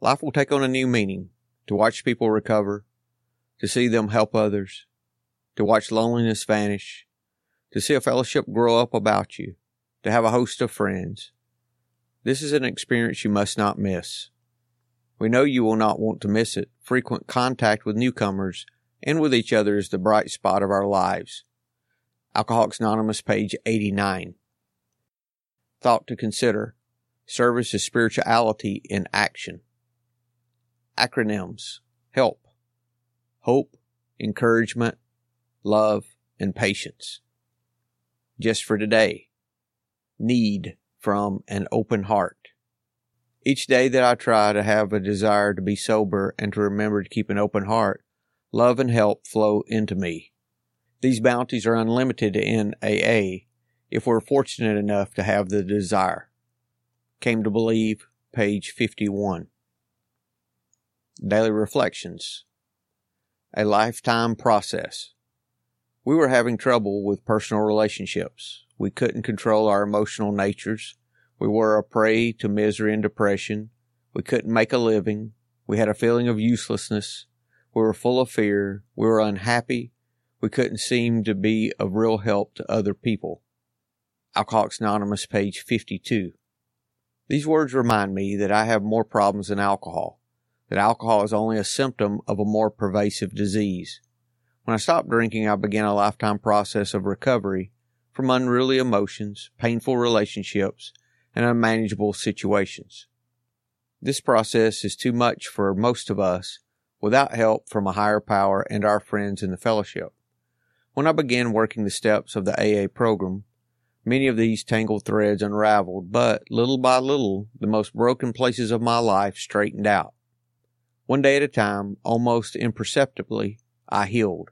Life will take on a new meaning to watch people recover, to see them help others, to watch loneliness vanish, to see a fellowship grow up about you, to have a host of friends. This is an experience you must not miss. We know you will not want to miss it. Frequent contact with newcomers and with each other is the bright spot of our lives. Alcoholics Anonymous, page 89 thought to consider. Service is spirituality in action. Acronyms. Help. Hope, encouragement, love, and patience. Just for today. Need from an open heart. Each day that I try to have a desire to be sober and to remember to keep an open heart, love and help flow into me. These bounties are unlimited in AA, if we're fortunate enough to have the desire. Came to believe, page 51. Daily Reflections. A lifetime process. We were having trouble with personal relationships. We couldn't control our emotional natures. We were a prey to misery and depression. We couldn't make a living. We had a feeling of uselessness. We were full of fear. We were unhappy. We couldn't seem to be of real help to other people. Alcoholics Anonymous, page 52. These words remind me that I have more problems than alcohol, that alcohol is only a symptom of a more pervasive disease. When I stopped drinking, I began a lifetime process of recovery from unruly emotions, painful relationships, and unmanageable situations. This process is too much for most of us without help from a higher power and our friends in the fellowship. When I began working the steps of the AA program, Many of these tangled threads unraveled, but little by little, the most broken places of my life straightened out. One day at a time, almost imperceptibly, I healed.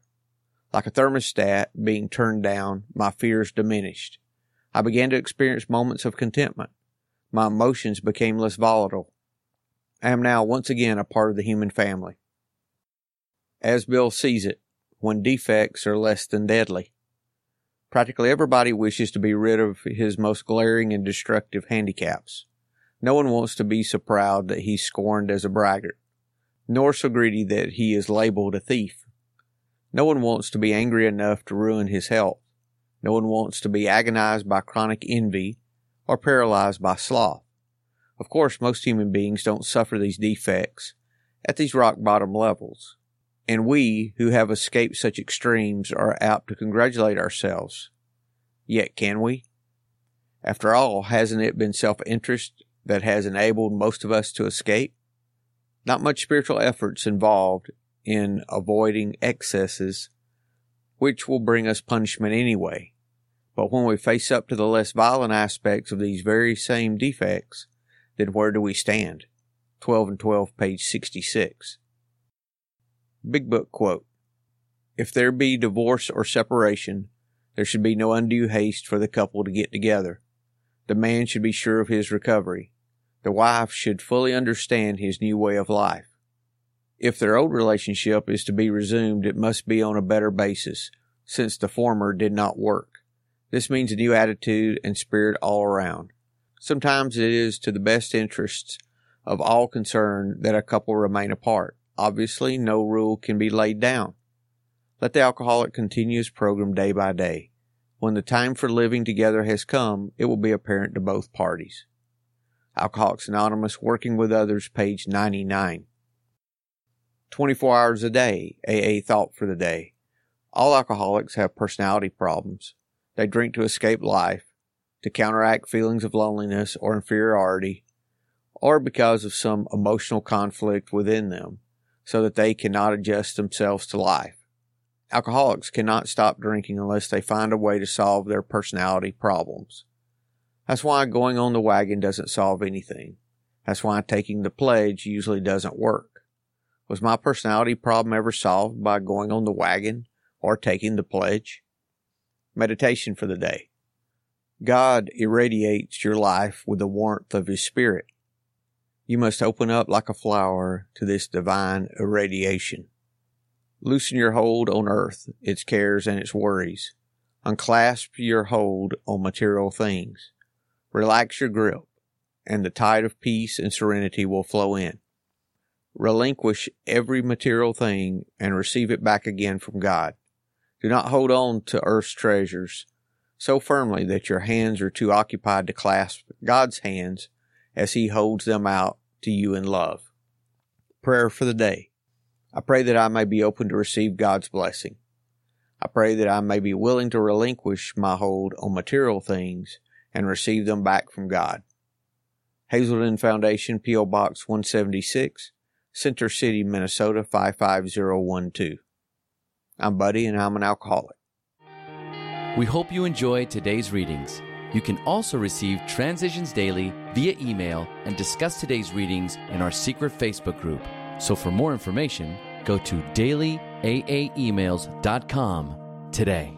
Like a thermostat being turned down, my fears diminished. I began to experience moments of contentment. My emotions became less volatile. I am now once again a part of the human family. As Bill sees it, when defects are less than deadly. Practically everybody wishes to be rid of his most glaring and destructive handicaps. No one wants to be so proud that he's scorned as a braggart, nor so greedy that he is labeled a thief. No one wants to be angry enough to ruin his health. No one wants to be agonized by chronic envy or paralyzed by sloth. Of course, most human beings don't suffer these defects at these rock bottom levels and we who have escaped such extremes are apt to congratulate ourselves. Yet can we? After all, hasn't it been self interest that has enabled most of us to escape? Not much spiritual efforts involved in avoiding excesses, which will bring us punishment anyway. But when we face up to the less violent aspects of these very same defects, then where do we stand? 12 and 12, page 66. Big Book quote If there be divorce or separation, there should be no undue haste for the couple to get together. The man should be sure of his recovery. The wife should fully understand his new way of life. If their old relationship is to be resumed, it must be on a better basis, since the former did not work. This means a new attitude and spirit all around. Sometimes it is to the best interests of all concerned that a couple remain apart. Obviously, no rule can be laid down. Let the alcoholic continue his program day by day. When the time for living together has come, it will be apparent to both parties. Alcoholics Anonymous Working with Others, page 99. 24 hours a day, AA thought for the day. All alcoholics have personality problems. They drink to escape life, to counteract feelings of loneliness or inferiority, or because of some emotional conflict within them so that they cannot adjust themselves to life. Alcoholics cannot stop drinking unless they find a way to solve their personality problems. That's why going on the wagon doesn't solve anything. That's why taking the pledge usually doesn't work. Was my personality problem ever solved by going on the wagon or taking the pledge? Meditation for the day. God irradiates your life with the warmth of His Spirit. You must open up like a flower to this divine irradiation. Loosen your hold on earth, its cares and its worries. Unclasp your hold on material things. Relax your grip, and the tide of peace and serenity will flow in. Relinquish every material thing and receive it back again from God. Do not hold on to earth's treasures so firmly that your hands are too occupied to clasp God's hands as He holds them out to you in love. Prayer for the day. I pray that I may be open to receive God's blessing. I pray that I may be willing to relinquish my hold on material things and receive them back from God. Hazelden Foundation, P.O. Box 176, Center City, Minnesota 55012. I'm Buddy and I'm an alcoholic. We hope you enjoyed today's readings. You can also receive Transitions Daily via email and discuss today's readings in our secret Facebook group. So for more information, go to dailyaaemails.com today.